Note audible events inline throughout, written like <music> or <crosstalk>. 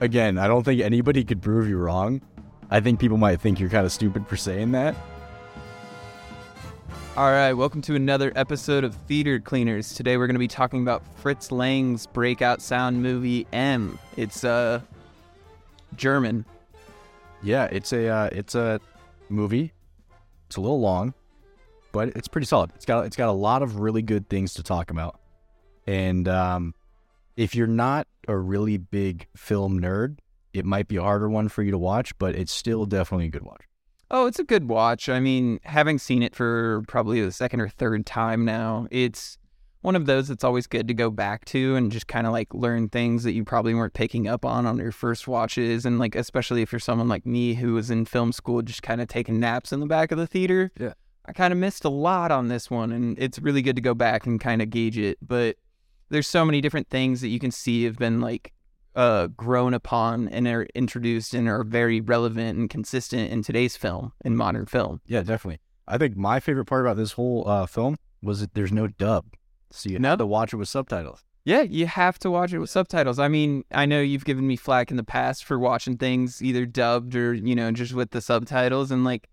again, I don't think anybody could prove you wrong. I think people might think you're kind of stupid for saying that. All right, welcome to another episode of Theater Cleaners. Today we're going to be talking about Fritz Lang's breakout sound movie M. It's uh German. Yeah, it's a uh, it's a movie. It's a little long, but it's pretty solid. It's got it's got a lot of really good things to talk about. And um, if you're not a really big film nerd, it might be a harder one for you to watch, but it's still definitely a good watch. Oh, it's a good watch. I mean, having seen it for probably the second or third time now, it's one of those that's always good to go back to and just kind of like learn things that you probably weren't picking up on on your first watches. And like, especially if you're someone like me who was in film school, just kind of taking naps in the back of the theater. Yeah. I kind of missed a lot on this one, and it's really good to go back and kind of gauge it. But there's so many different things that you can see have been like uh, grown upon and are introduced and are very relevant and consistent in today's film, in modern film. Yeah, definitely. I think my favorite part about this whole uh, film was that there's no dub, so you No? have to watch it with subtitles. Yeah, you have to watch it with subtitles. I mean, I know you've given me flack in the past for watching things either dubbed or, you know, just with the subtitles. And, like,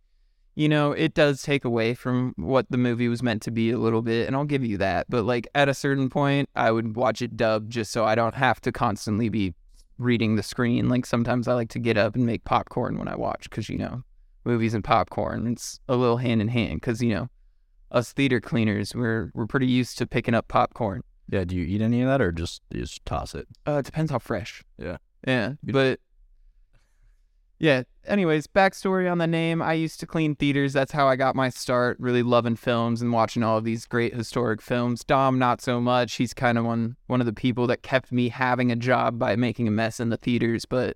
you know, it does take away from what the movie was meant to be a little bit. And I'll give you that. But, like, at a certain point, I would watch it dubbed just so I don't have to constantly be reading the screen. Like, sometimes I like to get up and make popcorn when I watch because, you know, movies and popcorn, it's a little hand in hand because, you know, us theater cleaners, we're, we're pretty used to picking up popcorn. Yeah, do you eat any of that or just just toss it? Uh, it depends how fresh. Yeah. Yeah. But yeah. Anyways, backstory on the name. I used to clean theaters. That's how I got my start, really loving films and watching all of these great historic films. Dom, not so much. He's kind of one one of the people that kept me having a job by making a mess in the theaters. But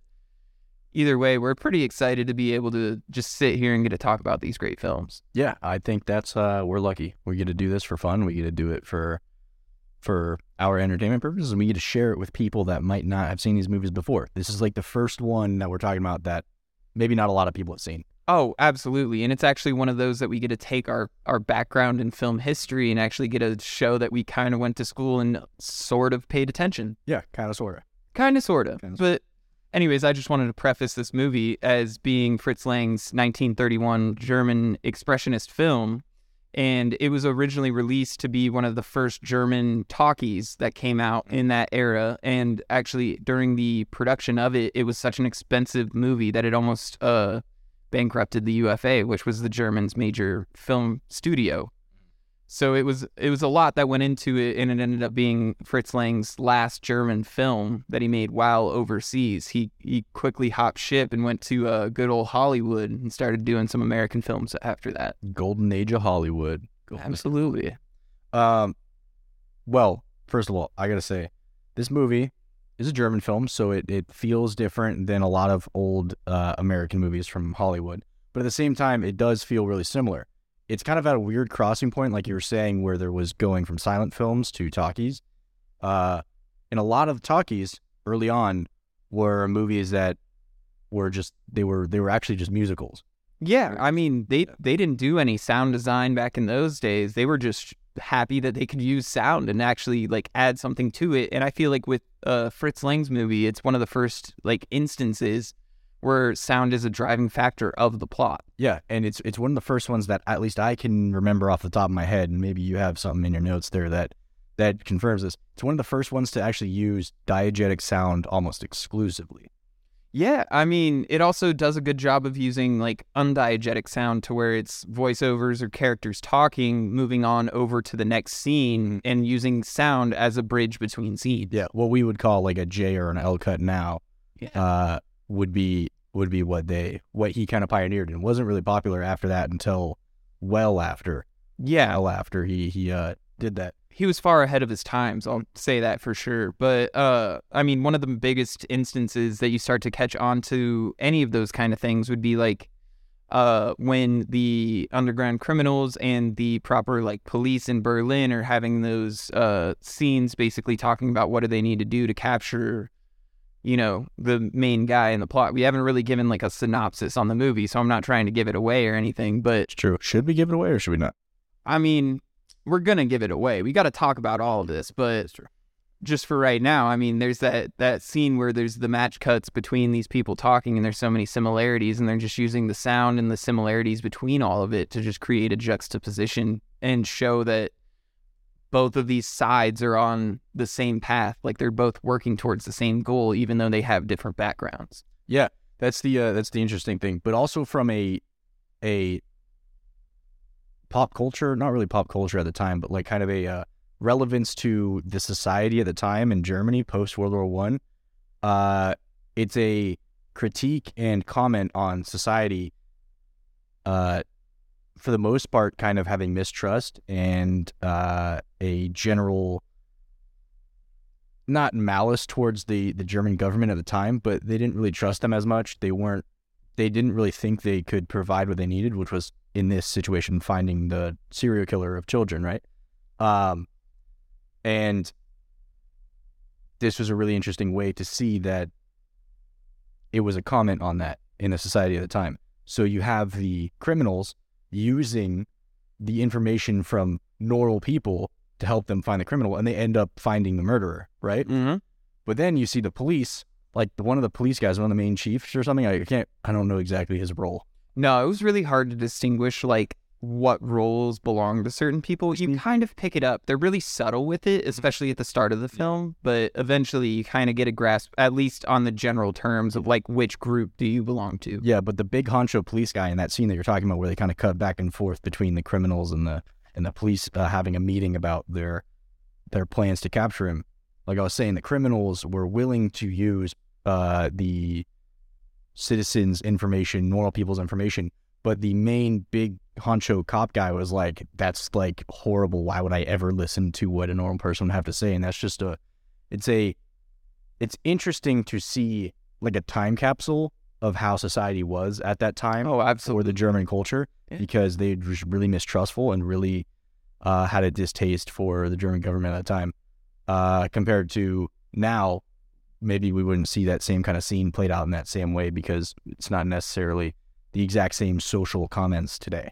either way, we're pretty excited to be able to just sit here and get to talk about these great films. Yeah, I think that's uh we're lucky. We get to do this for fun. We get to do it for for our entertainment purposes and we get to share it with people that might not have seen these movies before. This is like the first one that we're talking about that maybe not a lot of people have seen. Oh, absolutely. And it's actually one of those that we get to take our, our background in film history and actually get to show that we kind of went to school and sort of paid attention. Yeah, kind of sort of. Kind of, sort of. Kinda, But, anyways, I just wanted to preface this movie as being Fritz Lang's 1931 German expressionist film. And it was originally released to be one of the first German talkies that came out in that era. And actually, during the production of it, it was such an expensive movie that it almost uh, bankrupted the UFA, which was the Germans' major film studio. So it was it was a lot that went into it, and it ended up being Fritz Lang's last German film that he made while overseas. He he quickly hopped ship and went to uh, good old Hollywood and started doing some American films after that. Golden age of Hollywood. Golden Absolutely. Um, well, first of all, I gotta say, this movie is a German film, so it, it feels different than a lot of old uh, American movies from Hollywood. But at the same time, it does feel really similar. It's kind of at a weird crossing point, like you were saying, where there was going from silent films to talkies. Uh, and a lot of talkies early on were movies that were just they were they were actually just musicals. Yeah, I mean they they didn't do any sound design back in those days. They were just happy that they could use sound and actually like add something to it. And I feel like with uh, Fritz Lang's movie, it's one of the first like instances where sound is a driving factor of the plot. Yeah, and it's it's one of the first ones that at least I can remember off the top of my head, and maybe you have something in your notes there that that confirms this. It's one of the first ones to actually use diegetic sound almost exclusively. Yeah, I mean, it also does a good job of using like undiegetic sound to where it's voiceovers or characters talking, moving on over to the next scene and using sound as a bridge between scenes. Yeah, what we would call like a J or an L cut now, Yeah. uh, would be would be what they what he kind of pioneered and wasn't really popular after that until well after Yeah, well after he he uh did that. he was far ahead of his times i'll say that for sure but uh i mean one of the biggest instances that you start to catch on to any of those kind of things would be like uh when the underground criminals and the proper like police in berlin are having those uh scenes basically talking about what do they need to do to capture you know the main guy in the plot we haven't really given like a synopsis on the movie so i'm not trying to give it away or anything but It's true. Should we give it away or should we not? I mean, we're gonna give it away. We got to talk about all of this, but just for right now, I mean, there's that that scene where there's the match cuts between these people talking, and there's so many similarities, and they're just using the sound and the similarities between all of it to just create a juxtaposition and show that both of these sides are on the same path, like they're both working towards the same goal, even though they have different backgrounds. Yeah, that's the uh, that's the interesting thing. But also from a a pop culture, not really pop culture at the time, but like kind of a uh, relevance to the society at the time in Germany post World War One. Uh, it's a critique and comment on society. For the most part, kind of having mistrust and uh, a general, not malice towards the the German government at the time, but they didn't really trust them as much. They weren't. They didn't really think they could provide what they needed, which was in this situation finding the serial killer of children, right? Um, and this was a really interesting way to see that it was a comment on that in the society at the time. So you have the criminals using the information from normal people to help them find the criminal, and they end up finding the murderer, right? Mm-hmm. But then you see the police, like one of the police guys, one of the main chiefs or something. I can't, I don't know exactly his role. No, it was really hard to distinguish like what roles belong to certain people. You kind of pick it up. They're really subtle with it, especially at the start of the film, but eventually you kind of get a grasp, at least on the general terms of like which group do you belong to. Yeah, but the big honcho police guy in that scene that you're talking about, where they kind of cut back and forth between the criminals and the and the police uh, having a meeting about their their plans to capture him. Like I was saying, the criminals were willing to use uh, the citizens' information, normal people's information, but the main big honcho cop guy was like, "That's like horrible. Why would I ever listen to what a normal person would have to say?" And that's just a, it's a, it's interesting to see like a time capsule of how society was at that time Oh, for absolutely. the German culture Yeah. because they were really mistrustful and really uh, had a distaste for the German government at the time. Uh, compared to now, maybe we wouldn't see that same kind of scene played out in that same way because it's not necessarily the exact same social comments today.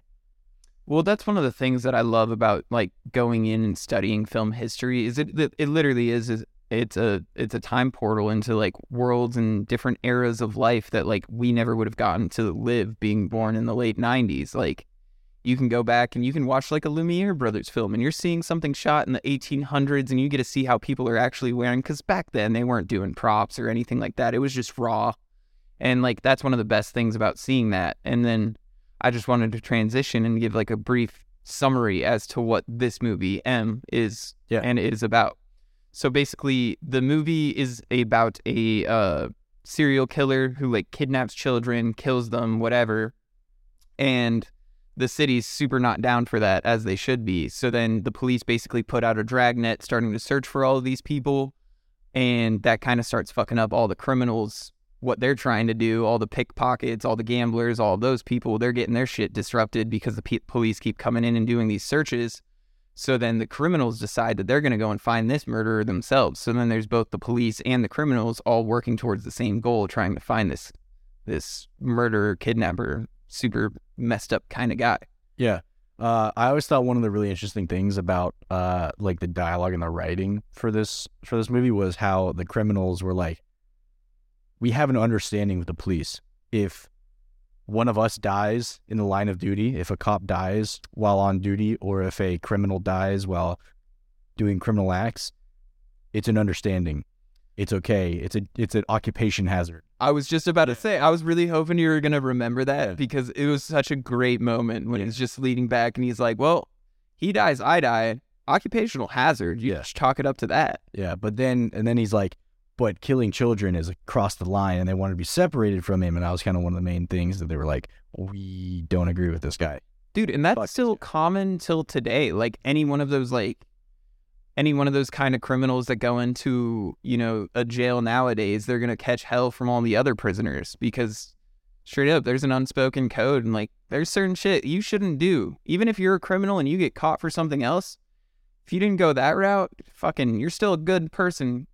Well, that's one of the things that I love about like going in and studying film history is it it, it literally is, is it's a it's a time portal into like worlds and different eras of life that like we never would have gotten to live being born in the late 90s. Like you can go back and you can watch like a Lumiere brothers film and you're seeing something shot in the 1800s and you get to see how people are actually wearing cuz back then they weren't doing props or anything like that. It was just raw. And like that's one of the best things about seeing that. And then I just wanted to transition and give like a brief summary as to what this movie M is Yeah. and is about. So basically, the movie is about a uh, serial killer who like kidnaps children, kills them, whatever, and the city's super not down for that as they should be. So then the police basically put out a dragnet starting to search for all of these people, and that kind of starts fucking up all the criminals what they're trying to do, all the pickpockets, all the gamblers, all those people, they're getting their shit disrupted because the police keep coming in and doing these searches. So then the criminals decide that they're going to go and find this murderer themselves. So then there's both the police and the criminals all working towards the same goal, trying to find this this murderer, kidnapper, super messed up kind of guy. Yeah. Uh, I always thought one of the really interesting things about uh, like the dialogue and the writing for this for this movie was how the criminals were like, we have an understanding with the police. If one of us dies in the line of duty, if a cop dies while on duty, or if a criminal dies while doing criminal acts, it's an understanding. It's okay. It's a it's an occupation hazard. I was just about to say, I was really hoping you were going to remember that because it was such a great moment when he's just leading back and he's like, well, he dies, I die. Occupational hazard. You Yeah. just chalk it up to that. Yeah, but then and then he's like, but killing children is across the line, and they want to be separated from him. And that was kind of one of the main things that they were like, we don't agree with this guy. Dude, and that's Fuck still common till today. Like any one of those like any one of those kind of criminals that go into, you know, a jail nowadays, they're going to catch hell from all the other prisoners because straight up there's an unspoken code and like there's certain shit you shouldn't do. Even if you're a criminal and you get caught for something else, if you didn't go that route, fucking you're still a good person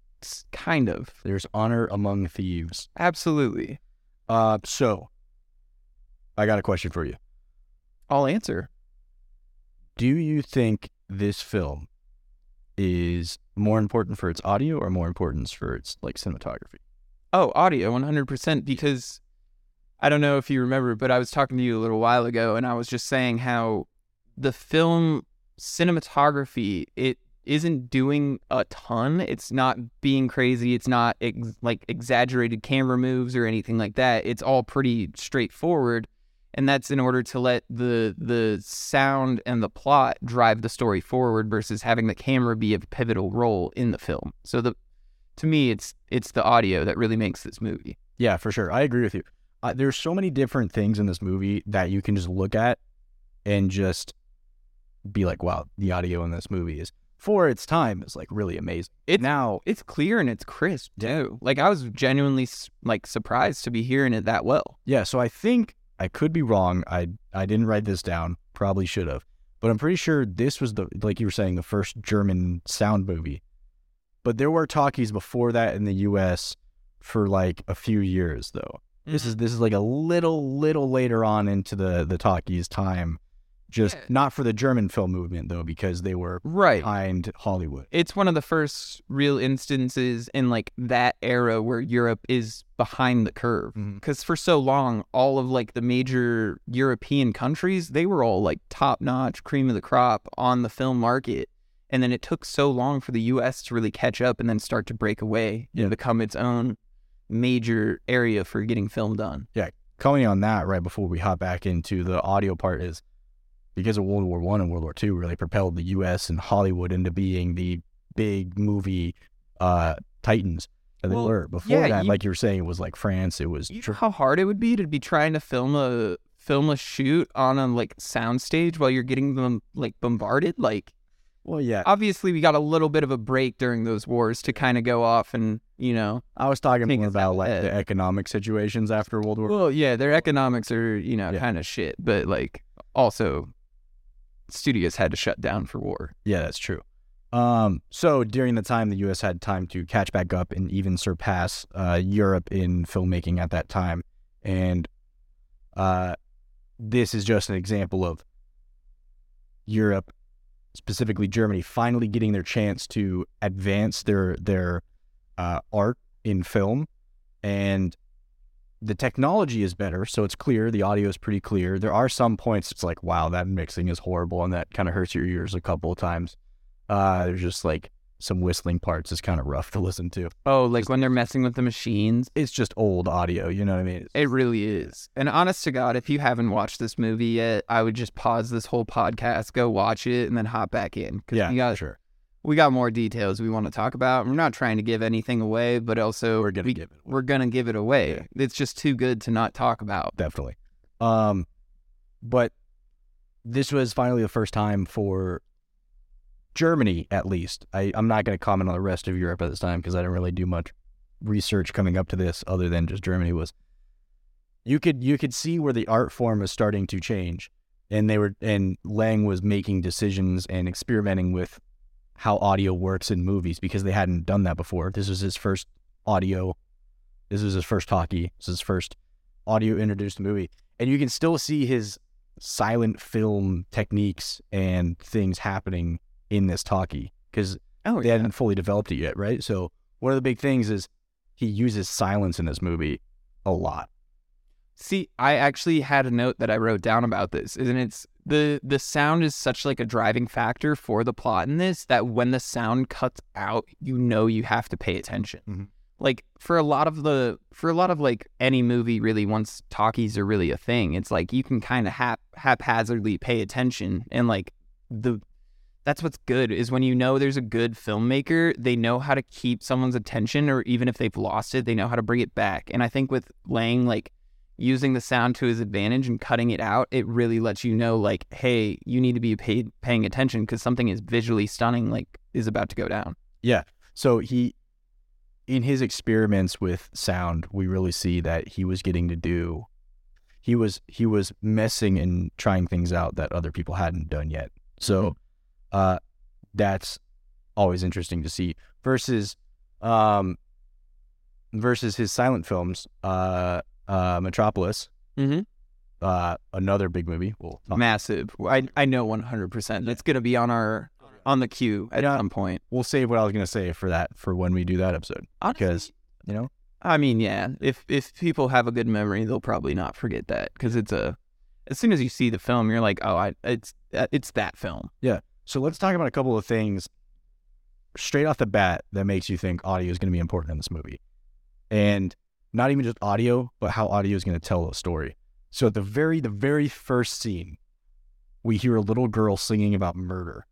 kind of. There's honor among thieves. Absolutely. Uh, so I got a question for you. I'll answer. Do you think this film is more important for its audio or more important for its like cinematography? Oh, audio, 100%. Because I don't know if you remember, but I was talking to you a little while ago and I was just saying how the film cinematography, it isn't doing a ton. It's not being crazy. It's not ex- like exaggerated camera moves or anything like that. It's all pretty straightforward. And that's in order to let the the sound and the plot drive the story forward versus having the camera be a pivotal role in the film. So the to me it's it's the audio that really makes this movie. Yeah, for sure. I agree with you. Uh, there's so many different things in this movie that you can just look at and just be like, wow, the audio in this movie is for its time is like really amazing. It now it's clear and it's crisp too. Like I was genuinely like surprised to be hearing it that well. Yeah, so I think I could be wrong. I I didn't write this down. Probably should have. But I'm pretty sure this was the like you were saying the first German sound movie. But there were talkies before that in the US for like a few years though. Mm-hmm. This is this is like a little little later on into the the talkies time just yeah. not for the German film movement though, because they were right behind Hollywood. It's one of the first real instances in like that era where Europe is behind the curve. Because mm-hmm. for so long, all of like the major European countries, they were all like top notch, cream of the crop on the film market. And then it took so long for the US to really catch up and then start to break away yeah. and become its own major area for getting film done. Yeah. Coming on that right before we hop back into the audio part is because of World War One and World War Two, really propelled the U.S. and Hollywood into being the big movie uh, titans that well, they were. Before yeah, that, you, like you were saying, it was like France. It was you know how hard it would be to be trying to film a film a shoot on a like soundstage while you're getting them like bombarded. Like, well, yeah. Obviously, we got a little bit of a break during those wars to kind of go off and you know. I was talking more about like the economic situations after World War. Well, yeah, their economics are you know yeah. kind of shit, but like also studios had to shut down for war. Yeah, that's true. Um, so during the time, the U.S. had time to catch back up and even surpass uh, Europe in filmmaking at that time, and uh, this is just an example of Europe, specifically Germany, finally getting their chance to advance their their uh, art in film, and the technology is better, so it's clear. The audio is pretty clear. There are some points it's like, wow, that mixing is horrible, and that kind of hurts your ears a couple of times. Uh, there's just like some whistling parts is kind of rough to listen to. Oh, like just, when they're messing with the machines. It's just old audio, you know what I mean? It's, it really is. And honest to God, if you haven't watched this movie yet, I would just pause this whole podcast, go watch it, and then hop back in. Yeah, you got, sure we got more details we want to talk about. We're not trying to give anything away, but also we're gonna we, give it. Away. We're gonna give it away. Yeah. It's just too good to not talk about. Definitely. Um, but this was finally the first time for Germany, at least. I, I'm not going to comment on the rest of Europe at this time because I didn't really do much research coming up to this, other than just Germany was. You could you could see where the art form was starting to change, and they were and Lang was making decisions and experimenting with how audio works in movies because they hadn't done that before. This was his first audio. This was his first talkie. This is his first audio introduced movie. And you can still see his silent film techniques and things happening in this talkie because oh, they yeah. hadn't fully developed it yet, right? So one of the big things is he uses silence in this movie a lot. See, I actually had a note that I wrote down about this, and it's the the sound is such like a driving factor for the plot in this that when the sound cuts out, you know you have to pay attention. Mm-hmm. Like for a lot of the for a lot of like any movie really once talkies are really a thing, it's like you can kind of hap haphazardly pay attention and like the that's what's good is when you know there's a good filmmaker, they know how to keep someone's attention or even if they've lost it, they know how to bring it back. And I think with Lang like using the sound to his advantage and cutting it out, it really lets you know, like, hey, you need to be paid, paying attention because something is visually stunning, like, is about to go down. Yeah. So he, in his experiments with sound, we really see that he was getting to do, he was he was messing and trying things out that other people hadn't done yet. So, mm-hmm. uh, that's always interesting to see. Versus, um, versus his silent films, uh uh, Metropolis. Mm-hmm. Uh, another big movie. Well, massive. I I know one hundred percent. It's gonna be on our on the queue at Yeah. some point. We'll save what I was gonna say for that for when we do that episode Honestly, because you know I mean, yeah, if if people have a good memory, they'll probably not forget that because it's a. As soon as you see the film, you're like, oh, I it's it's that film. Yeah. So let's talk about a couple of things straight off the bat that makes you think audio is going to be important in this movie. And not even just audio, but how audio is going to tell a story. So at the very the very first scene, we hear a little girl singing about murder,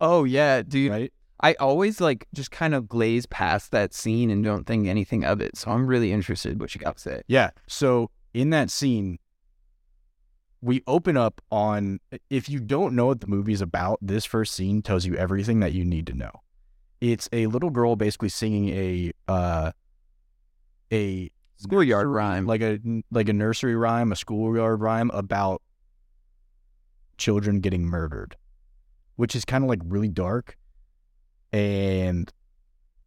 Oh yeah, dude. right? I always like just kind of glaze past that scene and don't think anything of it. So I'm really interested what you got to say. Yeah. So in that scene, we open up on if you don't know what the movie's about, this first scene tells you everything that you need to know. It's a little girl basically singing a uh a Schoolyard rhyme. like a like a nursery rhyme, a schoolyard rhyme about children getting murdered, which is kind of like really dark and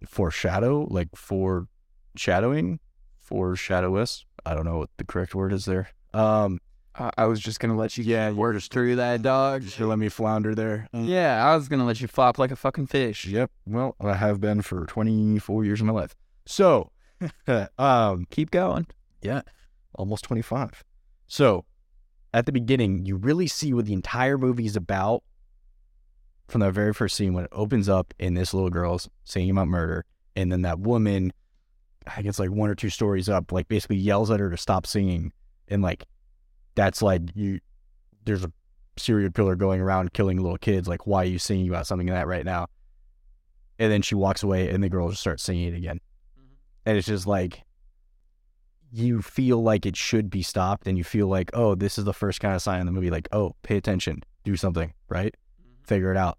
foreshadow, like foreshadowing, foreshadowous. I don't know what the correct word is there. Um, I I was just gonna let you yeah, word us through that dog. you let me flounder there. Yeah, I was gonna let you flop like a fucking fish. Yep. Well, I have been for 24 years of my life. So, <laughs> um, Keep going. Yeah, almost 25. So, at the beginning, you really see what the entire movie is about from the very first scene when it opens up and this little girl's singing about murder. And then that woman, I guess like one or two stories up, like basically yells at her to stop singing. And like, that's like, you, there's a serial killer going around killing little kids. Like, why are you singing about something like that right now? And then she walks away and the girl just starts singing it again. And it's just like, you feel like it should be stopped and you feel like, oh, this is the first kind of sign in the movie, like, oh, pay attention, do something, right? Mm-hmm. Figure it out.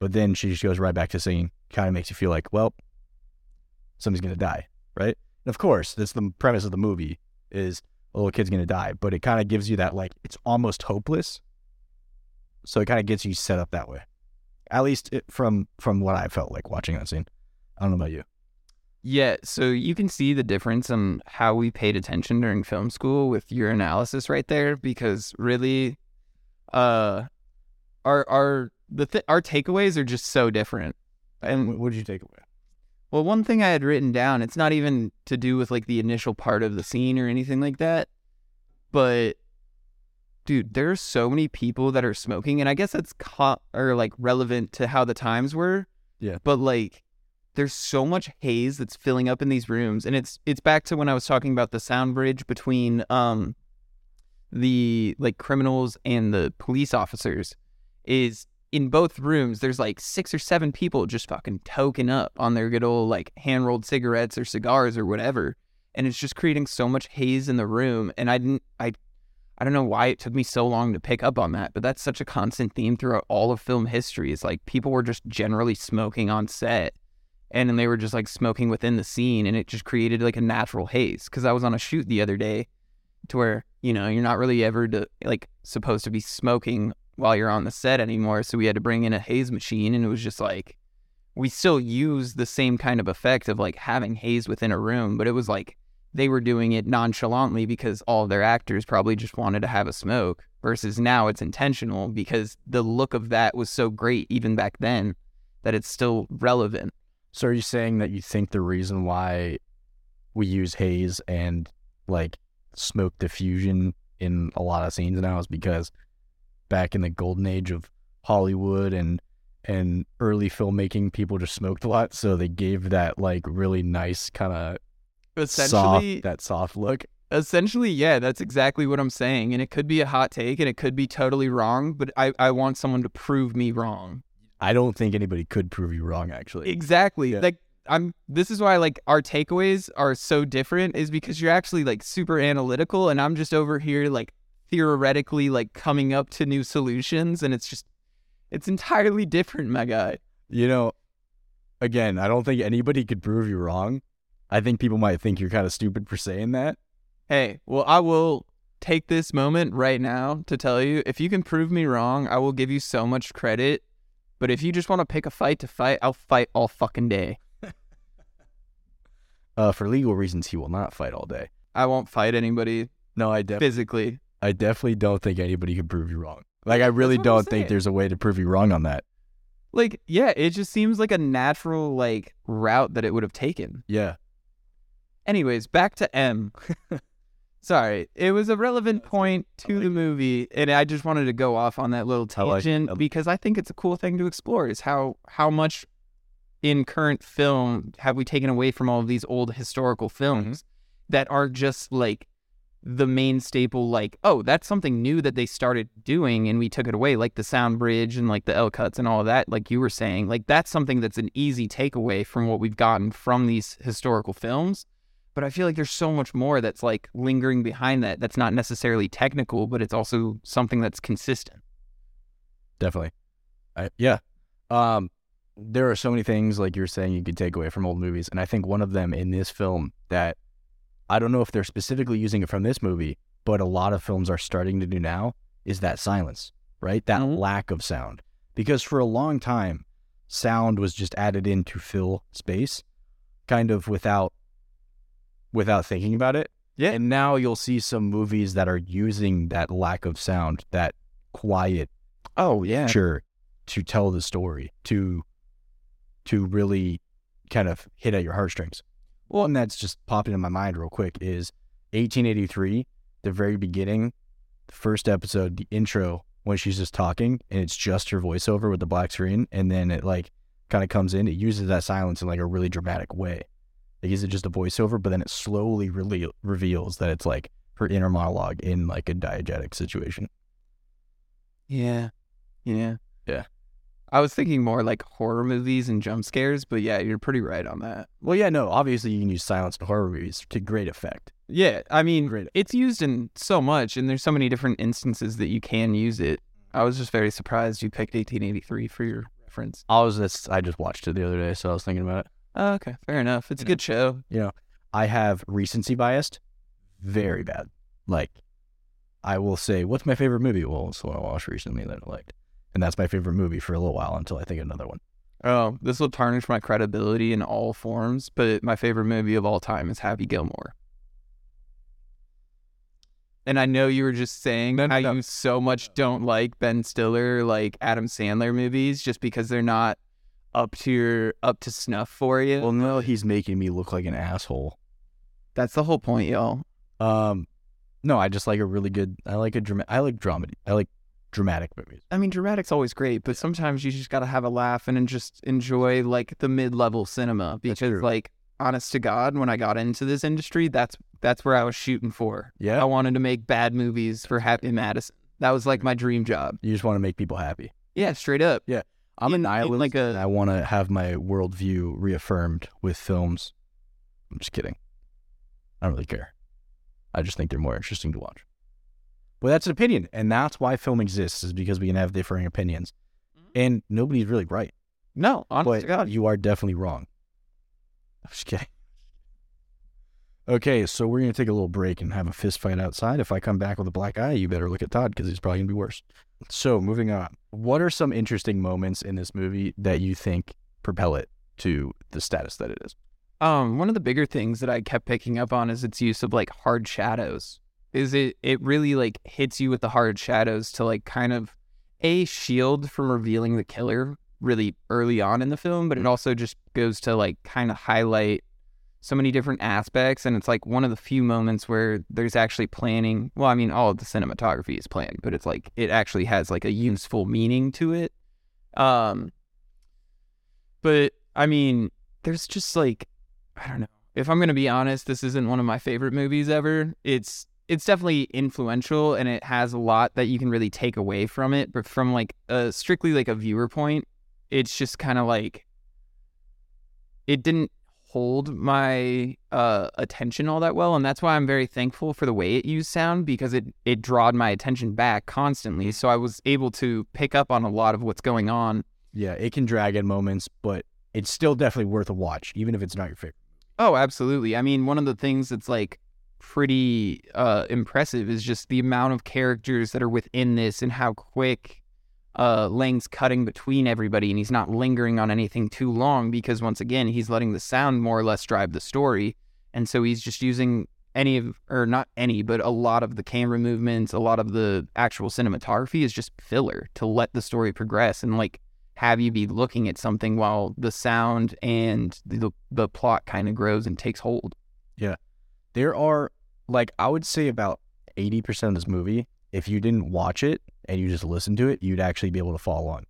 But then she just goes right back to singing, kind of makes you feel like, well, somebody's gonna die, right? And of course, that's the premise of the movie is a little kid's gonna die, but it kind of gives you that like it's almost hopeless. So it kind of gets you set up that way. At least it, from from what I felt like watching that scene. I don't know about you. Yeah, so you can see the difference in how we paid attention during film school with your analysis right there because really uh our our the th- our takeaways are just so different. And What, did you take away? well, one thing I had written down, it's not even to do with like the initial part of the scene or anything like that, but dude, there are so many people that are smoking, and I guess that's co- or like relevant to how the times were. Yeah. But like, there's so much haze that's filling up in these rooms, and it's it's back to when I was talking about the sound bridge between um the like criminals and the police officers is in both rooms there's like six or seven people just fucking toking up on their good old like hand rolled cigarettes or cigars or whatever and it's just creating so much haze in the room and i didn't i i don't know why it took me so long to pick up on that but that's such a constant theme throughout all of film history is like people were just generally smoking on set and then they were just like smoking within the scene and it just created like a natural haze. Because i was on a shoot the other day to where you know you're not really ever to, like supposed to be smoking while you're on the set anymore so we had to bring in a haze machine and it was just like we still use the same kind of effect of like having haze within a room but it was like they were doing it nonchalantly because all of their actors probably just wanted to have a smoke versus now it's intentional because the look of that was so great even back then that it's still relevant So are you saying that you think the reason why we use haze and like smoke diffusion in a lot of scenes now is because back in the golden age of Hollywood and and early filmmaking, people just smoked a lot, so they gave that like really nice kind of essentially soft that soft look. Essentially, yeah, that's exactly what I'm saying. And it could be a hot take and it could be totally wrong, but I, I want someone to prove me wrong. I don't think anybody could prove you wrong, actually. Exactly. Yeah. Like I'm this is why like our takeaways are so different is because you're actually like super analytical and I'm just over here like theoretically like coming up to new solutions and it's just it's entirely different, my guy. You know, again, I don't think anybody could prove you wrong. I think people might think you're kind of stupid for saying that. Hey, well I will take this moment right now to tell you if you can prove me wrong, I will give you so much credit. But if you just want to pick a fight to fight, I'll fight all fucking day. <laughs> Uh, for legal reasons, he will not fight all day. I won't fight anybody No, I definitely. physically. I definitely don't think anybody can prove you wrong. Like I really don't think there's a way to prove you wrong on that. Like, yeah, it just seems like a natural like route that it would have taken. Yeah. Anyways, back to M. <laughs> Sorry, it was a relevant point to the movie, and I just wanted to go off on that little I like- tangent I- because I think it's a cool thing to explore. Is how how much in current film have we taken away from all of these old historical films that are just like the main staple like oh that's something new that they started doing and we took it away like the sound bridge and like the L cuts and all of that like you were saying like that's something that's an easy takeaway from what we've gotten from these historical films but I feel like there's so much more that's like lingering behind that that's not necessarily technical but it's also something that's consistent Definitely. I, yeah. Um, there are so many things like you're saying you could take away from old movies, and I think one of them in this film that I don't know if they're specifically using it from this movie, but a lot of films are starting to do now is that silence, right? That Mhm. lack of sound, because for a long time, sound was just added in to fill space, kind of without without thinking about it. Yeah. And now you'll see some movies that are using that lack of sound, that quiet oh yeah sure to tell the story to to really kind of hit at your heartstrings Well, and that's just popping in my mind real quick is 1883 the very beginning the first episode the intro when she's just talking and it's just her voiceover with the black screen and then it like kind of comes in it uses that silence in like a really dramatic way like is it just a voiceover but then it slowly really reveals that it's like her inner monologue in like a diegetic situation Yeah. Yeah. Yeah. I was thinking more like horror movies and jump scares, but yeah, you're pretty right on that. Well, yeah, no. Obviously, you can use silence in horror movies to great effect. Yeah, I mean, Great. it's used in so much, and there's so many different instances that you can use it. I was just very surprised you picked 1883 for your reference. I was just, I just watched it the other day, so I was thinking about it. Oh, okay, fair enough. It's a Yeah. good show. You know, I have recency biased, very bad. Like, I will say, "What's my favorite movie?" Well, it's one I watched recently that I liked, and that's my favorite movie for a little while until I think of another one. Oh, this will tarnish my credibility in all forms, but my favorite movie of all time is Happy Gilmore. And I know you were just saying no, how no. you so much don't like Ben Stiller, like Adam Sandler movies, just because they're not up to your up to snuff for you. Well, no, he's making me look like an asshole. That's the whole point, y'all. Um, no, I just like a really good. I like a drama. I like dramedy. I like dramatic movies. I mean, dramatic's always great, but sometimes you just gotta have a laugh and then just enjoy like the mid-level cinema because, like, honest to God, when I got into this industry, that's that's where I was shooting for. Yeah, I wanted to make bad movies for Happy Madison. That was like my dream job. you just want to make people happy. Yeah, straight up. I'm In- a nihilist. like a- and I want to have my worldview reaffirmed with films. I'm just kidding. I don't really care. I just think they're more interesting to watch. But that's an opinion, and that's why film exists, is because we can have differing opinions, Mhm. and nobody's really right. No, honest God. you are definitely wrong. <laughs> I'm just kidding. Okay, so we're gonna take a little break and have a fist fight outside. If I come back with a black eye, you better look at Todd because he's probably gonna be worse. So moving on, what are some interesting moments in this movie that you think propel it to the status that it is? Um, one of the bigger things that I kept picking up on is its use of like hard shadows. Is it it really like hits you with the hard shadows to like kind of a shield from revealing the killer really early on in the film, but it also just goes to like kind of highlight so many different aspects and it's like one of the few moments where there's actually planning. Well, I mean all of the cinematography is planned, but it's like it actually has like a useful meaning to it. Um but I mean, there's just like I don't know. If I'm gonna be honest, this isn't one of my favorite movies ever. It's it's definitely influential and it has a lot that you can really take away from it. But from like a strictly like a viewer point, it's just kind of like it didn't hold my uh, attention all that well, and that's why I'm very thankful for the way it used sound because it it drawed my attention back constantly. So I was able to pick up on a lot of what's going on Yeah, it can drag at moments, but it's still definitely worth a watch, even if it's not your favorite. Oh, absolutely. I mean, one of the things that's like pretty uh, impressive is just the amount of characters that are within this and how quick uh, Lang's cutting between everybody and he's not lingering on anything too long because, once again, he's letting the sound more or less drive the story. And so he's just using any of, or not any, but a lot of the camera movements, a lot of the actual cinematography is just filler to let the story progress. And like have you be looking at something while the sound and the the plot kind of grows and takes hold. Yeah, there are like I would say about eighty percent of this movie. If you didn't watch it and you just listen to it, you'd actually be able to follow on.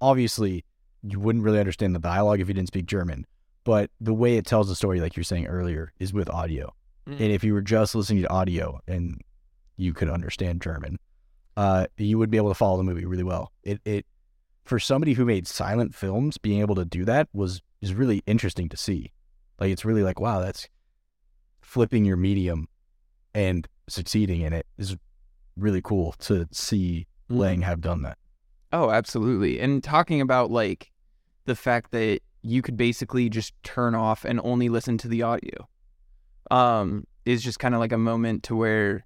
Obviously, you wouldn't really understand the dialogue if you didn't speak German, but the way it tells the story, like you're saying earlier, is with audio. Mm. And if you were just listening to audio and you could understand German, uh, you would be able to follow the movie really well. It it for somebody who made silent films, being able to do that was is really interesting to see. Like it's really like wow, that's flipping your medium and succeeding in it is really cool to see Lang have done that. Oh, absolutely. And talking about like the fact that you could basically just turn off and only listen to the audio um is just kind of like a moment to where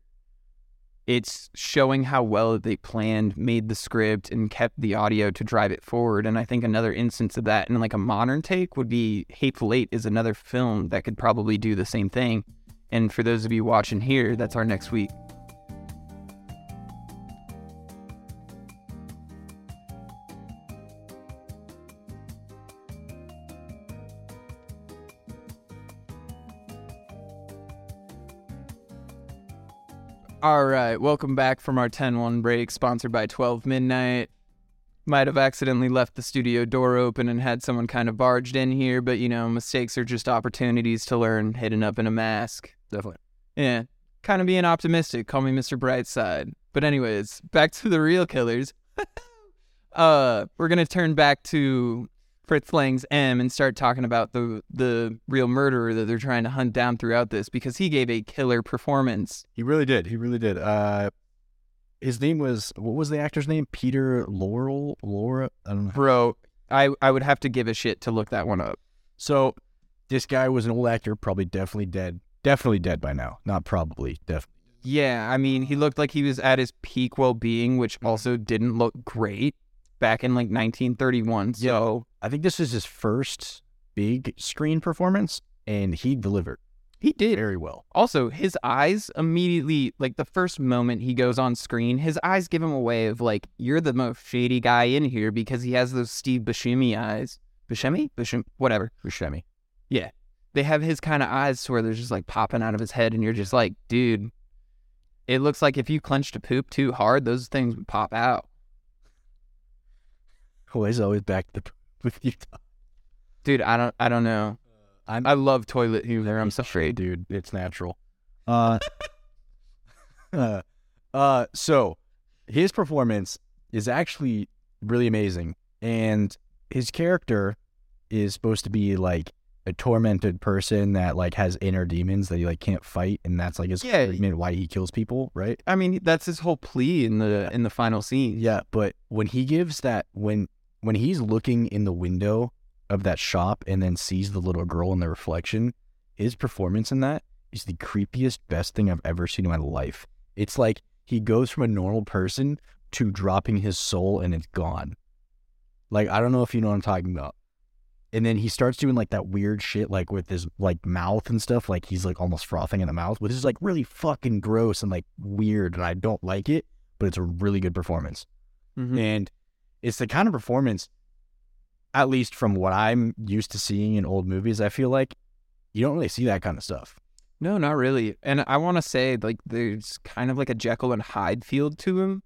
it's showing how well they planned, made the script and kept the audio to drive it forward. And I think another instance of that in like a modern take would be Hateful Eight is another film that could probably do the same thing. And for those of you watching here, that's our next week. All right, welcome back from our 10 1 break, sponsored by 12 Midnight. Might have accidentally left the studio door open and had someone kind of barged in here, but you know, mistakes are just opportunities to learn hidden up in a mask. Definitely. Yeah, kind of being optimistic. Call me Mr. Brightside. But anyways, back to the real killers. <laughs> uh, we're gonna turn back to Fritz Lang's M and start talking about the the real murderer that they're trying to hunt down throughout this because he gave a killer performance. He really did. He really did. Uh, his name was what was the actor's name? Peter Laurel, Laura. I don't know. Bro, I I would have to give a shit to look that one up. So this guy was an old actor, probably definitely dead. Definitely dead by now. Not probably, definitely. Yeah, I mean, he looked like he was at his peak well-being, which also didn't look great back in like 1931. So I think this is his first big screen performance, and he delivered he did very well. Also, his eyes immediately, like the first moment he goes on screen, his eyes give him away of like, you're the most shady guy in here because he has those Steve Buscemi eyes. Buscemi? Buscemi? Whatever. Buscemi. Yeah. They have his kind of eyes to where they're just like popping out of his head, and you're just like, dude, it looks like if you clenched a poop too hard, those things would pop out. Always, always back to the with you. Dude, I don't, I don't know. I'm, I love toilet humor. I'm sorry. dude. It's natural. Uh, <laughs> uh, uh, so his performance is actually really amazing, and his character is supposed to be like a tormented person that like has inner demons that he like can't fight, and that's like his Yeah. argument why he kills people, right? I mean, that's his whole plea in the in the final scene. Yeah, but when he gives that when when he's looking in the window of that shop and then sees the little girl in the reflection, his performance in that is the creepiest, best thing I've ever seen in my life. It's like he goes from a normal person to dropping his soul and it's gone. Like I don't know if you know what I'm talking about. And then he starts doing like that weird shit like with his like mouth and stuff, like he's like almost frothing in the mouth, which is like really fucking gross and like weird and I don't like it, but it's a really good performance. Mhm. And it's the kind of performance, at least from what I'm used to seeing in old movies, I feel like you don't really see that kind of stuff. No, not really. And I want to say like there's kind of like a Jekyll and Hyde feel to him.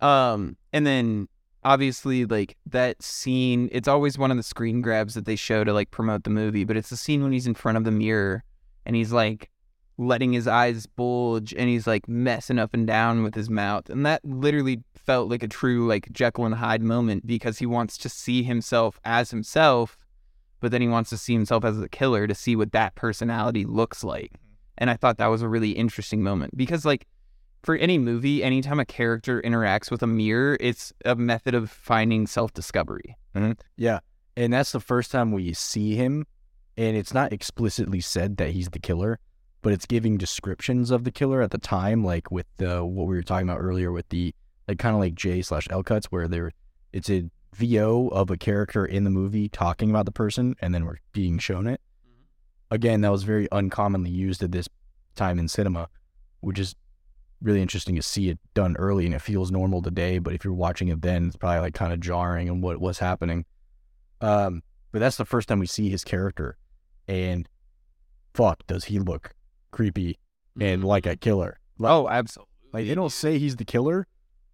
Um, and then obviously like that scene, it's always one of the screen grabs that they show to like promote the movie, but it's the scene when he's in front of the mirror and he's like letting his eyes bulge and he's like messing up and down with his mouth. And that literally felt like a true like Jekyll and Hyde moment because he wants to see himself as himself, but then he wants to see himself as a killer to see what that personality looks like. Mm-hmm. And I thought that was a really interesting moment because, like, for any movie, anytime a character interacts with a mirror, it's a method of finding self discovery. Mm-hmm. Yeah. And that's the first time we see him. And it's not explicitly said that he's the killer, but it's giving descriptions of the killer at the time, like with the what we were talking about earlier with the like kind of like J slash L cuts where they're it's a VO of a character in the movie talking about the person and then we're being shown it. Again, that was very uncommonly used at this time in cinema, which is really interesting to see it done early and it feels normal today. But if you're watching it then, it's probably like kind of jarring and what what's happening. Um, but that's the first time we see his character, and fuck, does he look creepy mm-hmm. and like a killer? Like, oh, absolutely. like they don't say he's the killer,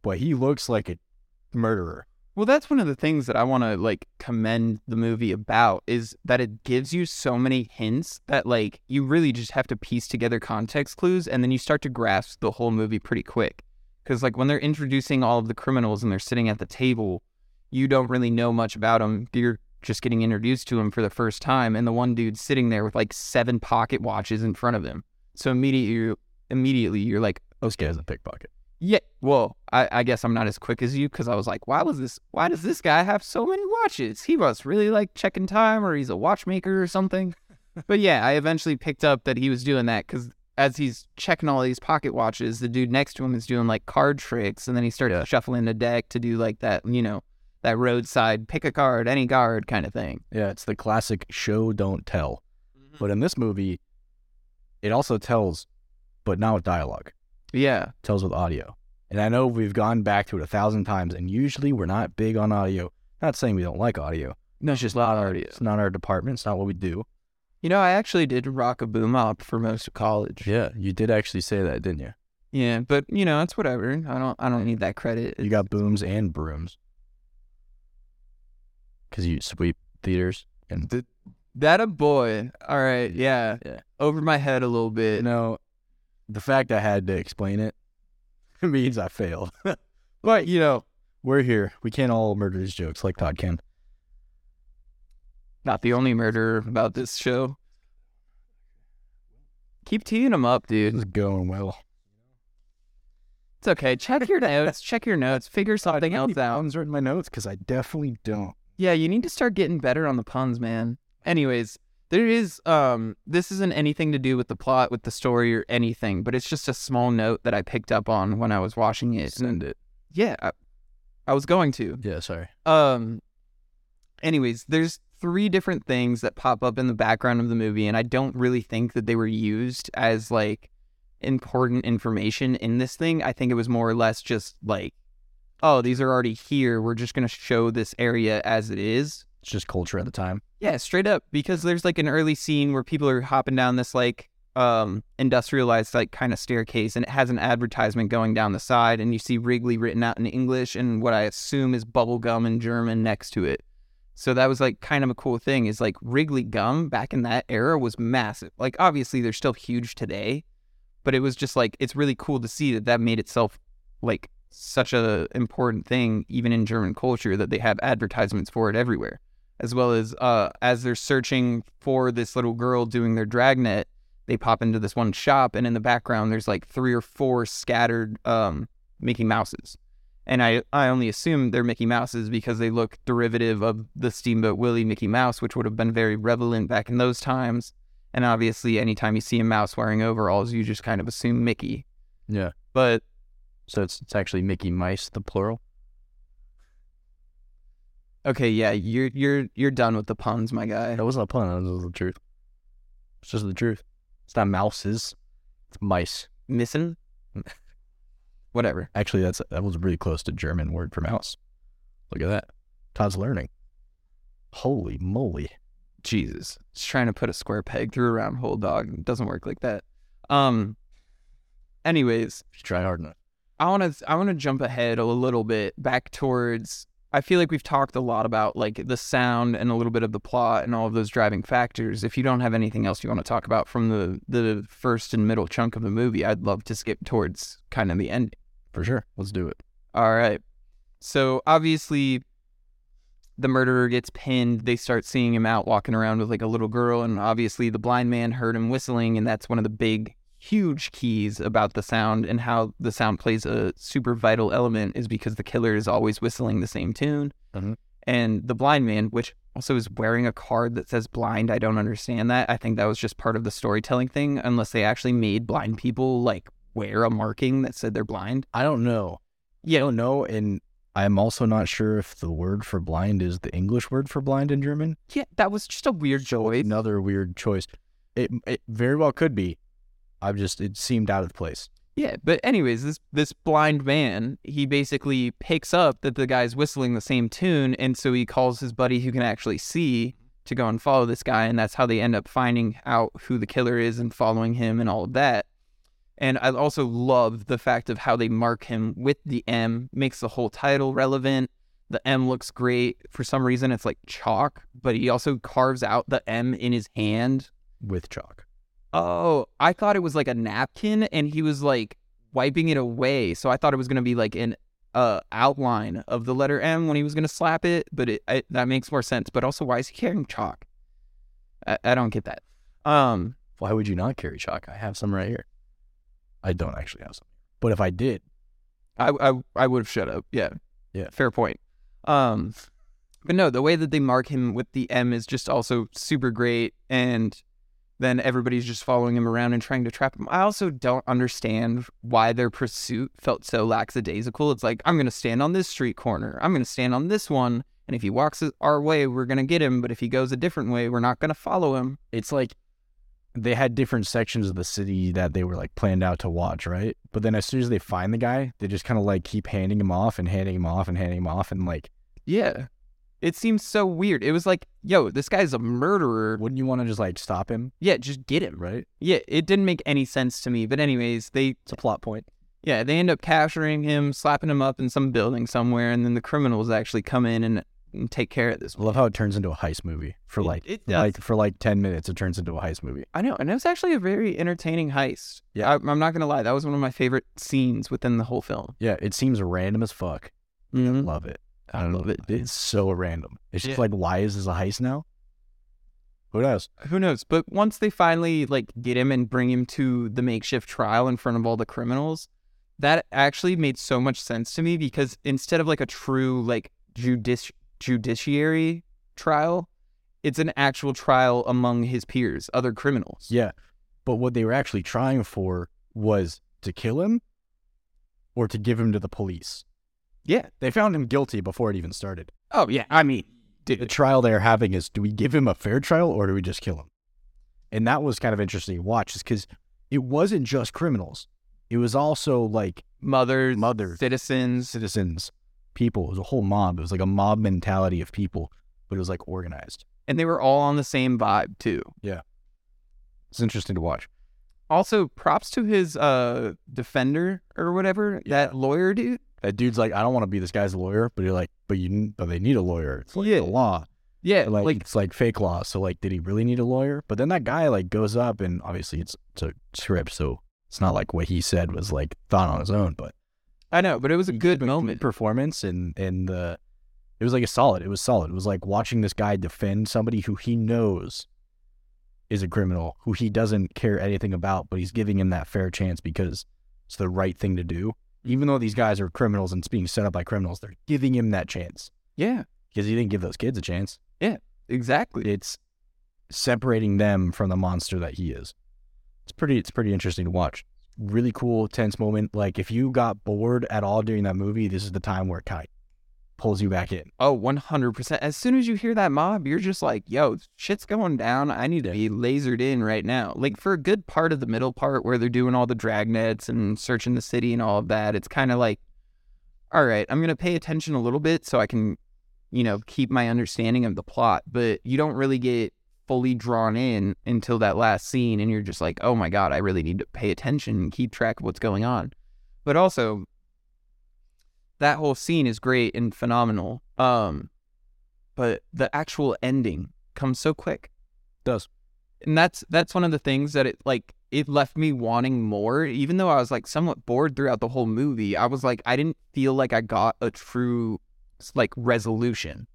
but he looks like a murderer. Well, that's one of the things that I want to like commend the movie about is that it gives you so many hints that like you really just have to piece together context clues and then you start to grasp the whole movie pretty quick. Cuz like when they're introducing all of the criminals and they're sitting at the table, you don't really know much about them. You're just getting introduced to him for the first time and the one dude sitting there with like seven pocket watches in front of him. So immediately immediately you're like, This guy's a pickpocket. yeah. Well, I, I guess I'm not as quick as you because I was like, why was this? Why does this guy have so many watches? He must really like checking time, or he's a watchmaker or something. <laughs> but yeah, I eventually picked up that he was doing that because as he's checking all these pocket watches, the dude next to him is doing like card tricks, and then he started Yeah. shuffling the deck to do like that, you know, that roadside pick a card, any card kind of thing. Yeah, it's the classic show don't tell. Mm-hmm. But in this movie, it also tells, but not with dialogue. Yeah, tells with audio. And I know we've gone back to it a thousand times, and usually we're not big on audio. Not saying we don't like audio. no, it's just loud audio. It's not our department. It's not what we do. You know, I actually did rock a boom op for most of college. Yeah, you did actually say that, didn't you? Yeah, but you know, it's whatever. I don't I don't need that credit. You got booms and brooms. Because you sweep theaters. And That a boy. All right, yeah. Yeah. Over my head a little bit. you know, the fact I had to explain it <laughs> means I failed. <laughs> But you know, We're here. We can't all murder these jokes like Todd can. not the only murderer about this show. Keep teeing them up, dude. It's going well. It's okay. Check your notes. Check your notes. Figure <laughs> something else out. Puns written my notes because I definitely don't. Yeah, you need to start getting better on the puns, man. Anyways, there is um this isn't anything to do with the plot, with the story or anything, but it's just a small note that I picked up on when I was watching it. Send it. Yeah, I, I was going to. Yeah, sorry. Um anyways, there's three different things that pop up in the background of the movie and I don't really think that they were used as like important information in this thing. I think it was more or less just like oh, these are already here. We're just going to show this area as it is. It's just culture at the time. Yeah, straight up because there's like an early scene where people are hopping down this like um industrialized like kind of staircase and it has an advertisement going down the side and you see Wrigley written out in English and what I assume is bubble gum in German next to it. So that was like kind of a cool thing is like Wrigley gum back in that era was massive. Like obviously they're still huge today, but it was just like it's really cool to see that that made itself like such a important thing even in German culture that they have advertisements for it everywhere as well as uh, as they're searching for this little girl doing their dragnet, they pop into this one shop, and in the background there's like three or four scattered um, Mickey Mouses, and I I only assume they're Mickey Mouses because they look derivative of the Steamboat Willie Mickey Mouse, which would have been very relevant back in those times. And obviously, anytime you see a mouse wearing overalls, you just kind of assume Mickey. Yeah. But So it's it's actually Mickey Mice, the plural. okay, yeah, you're you're you're done with the puns, my guy. That wasn't a pun. That was the truth. It's just the truth. It's not mouses. It's mice. Missing? <laughs> Whatever. Actually, that's that was really close to German word for mouse. Look at that. Todd's learning. Holy moly! Jesus. Just trying to put a square peg through a round hole, dog. It doesn't work like that. Um anyways, If you try hard enough. I want to I want to jump ahead a little bit back towards I feel like we've talked a lot about like the sound and a little bit of the plot and all of those driving factors. If you don't have anything else you want to talk about from the the first and middle chunk of the movie, I'd love to skip towards kind of the ending. For sure. Let's do it. All right. So obviously, the murderer gets pinned. They start seeing him out walking around with like a little girl, and obviously the blind man heard him whistling, and that's one of the big, huge keys about the sound and how the sound plays a super vital element is because the killer is always whistling the same tune. Mhm. And the blind man, which also is wearing a card that says blind, I don't understand that. I think that was just part of the storytelling thing, unless they actually made blind people like wear a marking that said they're blind. I don't know. Yeah. I don't know, and I'm also not sure if the word for blind is the English word for blind in German. Yeah, that was just a weird choice. Another weird choice. It it very well could be. I've just it seemed out of place. Yeah, but anyways, this this blind man, he basically picks up that the guy's whistling the same tune, and so he calls his buddy who can actually see to go and follow this guy, and that's how they end up finding out who the killer is and following him and all of that. And I also love the fact of how they mark him with the M, makes the whole title relevant. The M looks great. For some reason, it's like chalk, but he also carves out the M in his hand with chalk. Oh, I thought it was like a napkin and he was like wiping it away. So I thought it was going to be like an uh, outline of the letter M when he was going to slap it, but it, that makes more sense. But also, why is he carrying chalk? I, I don't get that. Um, Why would you not carry chalk? I have some right here. I don't actually have some. But if I did, I I, I would have shut up. Yeah. Yeah. Fair point. Um, but no, the way that they mark him with the M is just also super great, and then everybody's just following him around and trying to trap him. I also don't understand why their pursuit felt so lackadaisical. It's like I'm gonna stand on this street corner, I'm gonna stand on this one, and if he walks our way, we're gonna get him. But if he goes a different way, we're not gonna follow him. it's like they had different sections of the city that they were like planned out to watch, right? But then as soon as they find the guy, they just kind of like keep handing him off and handing him off and handing him off. And like, Yeah. It seems so weird. It was like, yo, this guy's a murderer. wouldn't you want to just like stop him, Yeah, just get him. right? Yeah, it didn't make any sense to me. But anyways, they It's a plot point. yeah, they end up capturing him, slapping him up in some building somewhere, and then the criminals actually come in and, and take care of this. I love how it turns into a heist movie for It- like, it does. like for like 10 minutes, it turns into a heist movie. I know, and it was actually a very entertaining heist. Yeah. I, I'm not gonna lie, that was one of my favorite scenes within the whole film. Yeah. It seems random as fuck. Mm-hmm. Love it. I love it. It's so random. It's just Yeah. like, why is this a heist now? Who knows? Who knows? But once they finally like get him and bring him to the makeshift trial in front of all the criminals, that actually made so much sense to me because instead of like a true like judici- judiciary trial, it's an actual trial among his peers, other criminals. Yeah. But what they were actually trying for was to kill him or to give him to the police. Yeah. They found him guilty before it even started. Oh yeah. I mean, The trial they're having is do we give him a fair trial or do we just kill him? And that was kind of interesting to watch, is because it wasn't just criminals. It was also like Mothers, Mothers. citizens. citizens, people. It was a whole mob. It was like a mob mentality of people, but it was like organized. And they were all on the same vibe too. Yeah, it's interesting to watch. Also, props to his uh defender or whatever, that lawyer dude. That dude's like, I don't want to be this guy's lawyer, but you're like, but you, but they need a lawyer. It's like Yeah. the law. Yeah, like, like it's like fake law. So like, did he really need a lawyer? But then that guy like goes up and obviously it's, it's a script, so it's not like what he said was like thought on his own. But I know, but it was a good moment. performance and and the it was like a solid. It was solid. It was like watching this guy defend somebody who he knows is a criminal, who he doesn't care anything about, but he's giving him that fair chance because it's the right thing to do. Even though these guys are criminals and it's being set up by criminals, they're giving him that chance Yeah, because he didn't give those kids a chance. Yeah, exactly. It's separating them from the monster that he is. It's pretty. It's pretty interesting to watch. Really cool, tense moment. Like if you got bored at all during that movie, this is the time where it kind pulls you back in. Oh, 100%. As soon as you hear that mob, you're just like, yo, shit's going down. I need to be lasered in right now. Like, for a good part of the middle part where they're doing all the dragnets and searching the city and all of that, it's kind of like, all right, I'm going to pay attention a little bit so I can, you know, keep my understanding of the plot. But you don't really get fully drawn in until that last scene. And you're just like, oh my God, I really need to pay attention and keep track of what's going on. But also, that whole scene is great and phenomenal. Um, but the actual ending comes so quick, does. and that's that's one of the things that it like it left me wanting more. Even though I was like somewhat bored throughout the whole movie, I was like I didn't feel like I got a true like resolution,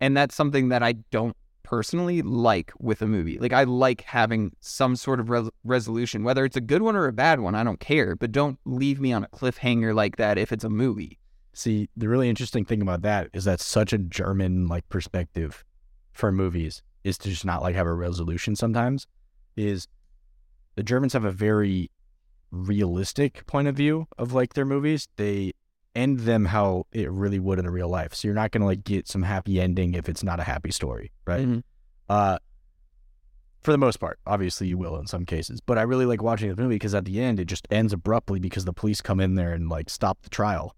and that's something that I don't personally like with a movie. Like I like having some sort of res- resolution, whether it's a good one or a bad one. I don't care, but don't leave me on a cliffhanger like that if it's a movie. See, the really interesting thing about that is that's such a German like perspective for movies is to just not like have a resolution sometimes. Is the Germans have a very realistic point of view of like their movies. They end them how it really would in a real life. So you're not gonna like get some happy ending if it's not a happy story, right? Mhm. Uh For the most part, obviously you will in some cases, but I really like watching the movie because at the end it just ends abruptly because the police come in there and like stop the trial.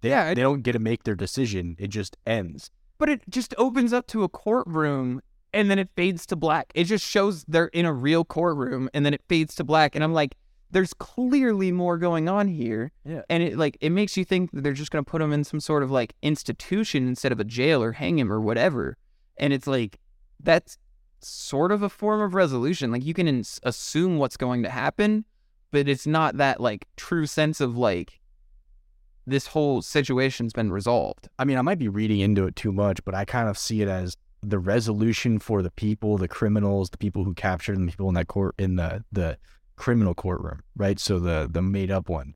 They, Yeah, they don't get to make their decision. It just ends. But it just opens up to a courtroom and then it fades to black. It just shows they're in a real courtroom and then it fades to black. And I'm like, there's clearly more going on here. Yeah. And it like it makes you think that they're just gonna put him in some sort of like institution instead of a jail or hang him or whatever. And it's like that's sort of a form of resolution. Like you can ins- assume what's going to happen, but it's not that like true sense of like this whole situation's been resolved. I mean, I might be reading into it too much, but I kind of see it as the resolution for the people, the criminals, the people who captured the people in that court in the the criminal courtroom, right? So the the made up one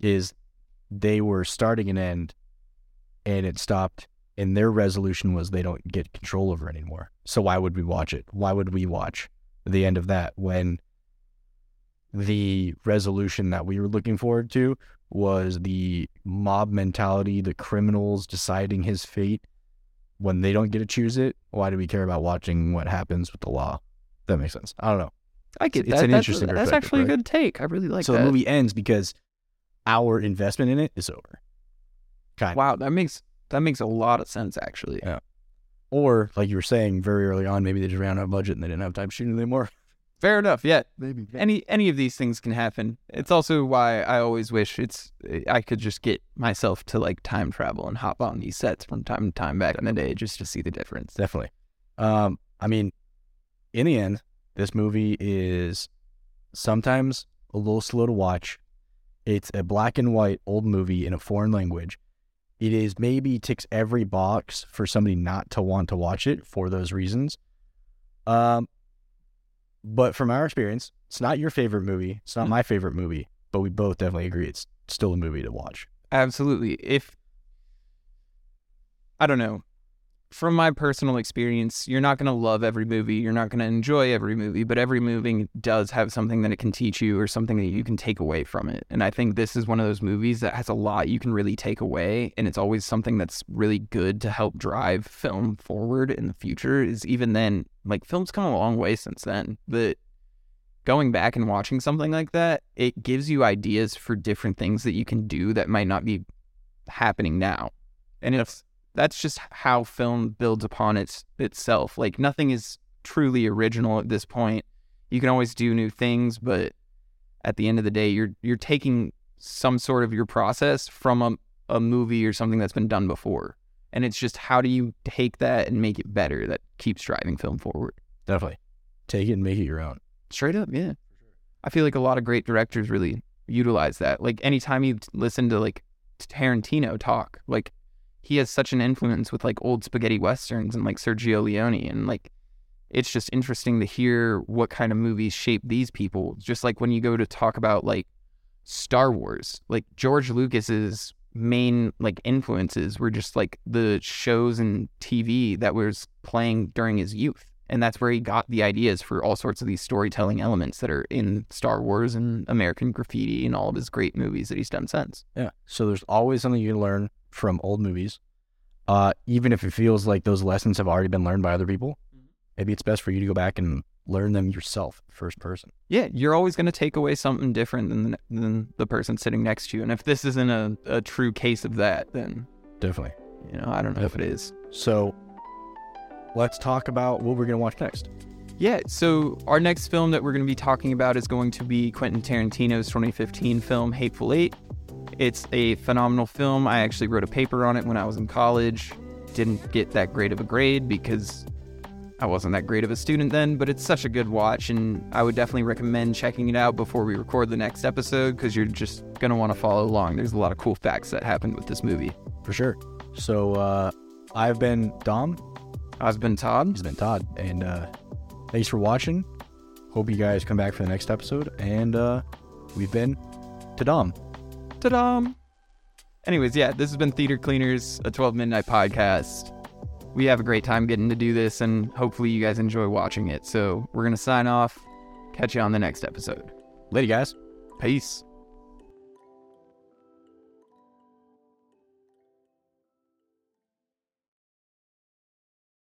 is they were starting an end and it stopped and their resolution was they don't get control over it anymore. So why would we watch it? Why would we watch the end of that when the resolution that we were looking forward to was the mob mentality, the criminals deciding his fate when they don't get to choose it. Why do we care about watching what happens with the law? That makes sense. I don't know. I get It's that. an that's, interesting That's actually right? a good take. I really like that. so that. the movie ends because our investment in it is over. Kind Wow, that makes that makes a lot of sense actually. Yeah. Or like you were saying very early on, maybe they just ran out of budget and they didn't have time shooting anymore. <laughs> Fair enough. Yeah. Maybe. Any any of these things can happen. It's also why I always wish it's I could just get myself to like time travel and hop on these sets from time to time back in the day just to see the difference. Definitely. Um, I mean, in the end, this movie is sometimes a little slow to watch. It's a black and white old movie in a foreign language. It is maybe ticks every box for somebody not to want to watch it for those reasons. Um, but from our experience, it's not your favorite movie. It's not my favorite movie, but we both definitely agree it's still a movie to watch. Absolutely. If I don't know, from my personal experience, you're not going to love every movie, you're not going to enjoy every movie, but every movie does have something that it can teach you or something that you can take away from it. And I think this is one of those movies that has a lot you can really take away, and it's always something that's really good to help drive film forward in the future. Is even then, like film's come a long way since then, but going back and watching something like that, it gives you ideas for different things that you can do that might not be happening now. And it's that's just how film builds upon its itself. Like nothing is truly original at this point. You can always do new things, but at the end of the day, you're you're taking some sort of your process from a, a movie or something that's been done before. And it's just how do you take that and make it better that keeps driving film forward. Definitely. Take it and make it your own. Straight up, yeah. I feel like a lot of great directors really utilize that. Like anytime you listen to like Tarantino talk, like he has such an influence with like old spaghetti westerns and like Sergio Leone and like it's just interesting to hear what kind of movies shape these people. Just like when you go to talk about like Star Wars, like George Lucas's main like influences were just like the shows and TV that was playing during his youth. And that's where he got the ideas for all sorts of these storytelling elements that are in Star Wars and American Graffiti and all of his great movies that he's done since. Yeah. So there's always something you learn from old movies, uh, even if it feels like those lessons have already been learned by other people. Maybe it's best for you to go back and learn them yourself, first person. Yeah, you're always going to take away something different than than the person sitting next to you. And if this isn't a, a true case of that, then Definitely. you know I don't know if it is. So let's talk about what we're gonna watch next. Yeah, so our next film that we're going to be talking about is going to be Quentin Tarantino's 2015 film Hateful Eight. It's a phenomenal film. I actually wrote a paper on it when I was in college. Didn't get that great of a grade because I wasn't that great of a student then, but it's such a good watch, and I would definitely recommend checking it out before we record the next episode because you're just going to want to follow along. There's a lot of cool facts that happened with this movie. For sure. So uh, I've been Dom. I've been Todd. He's been Todd, and uh, thanks for watching. Hope you guys come back for the next episode. And uh, we've been to Dom. Ta-da! Anyways, yeah, this has been Theater Cleaners, a 12 Midnight podcast. We have a great time getting to do this, and hopefully you guys enjoy watching it. So we're going to sign off. Catch you on the next episode. Later, guys. Peace.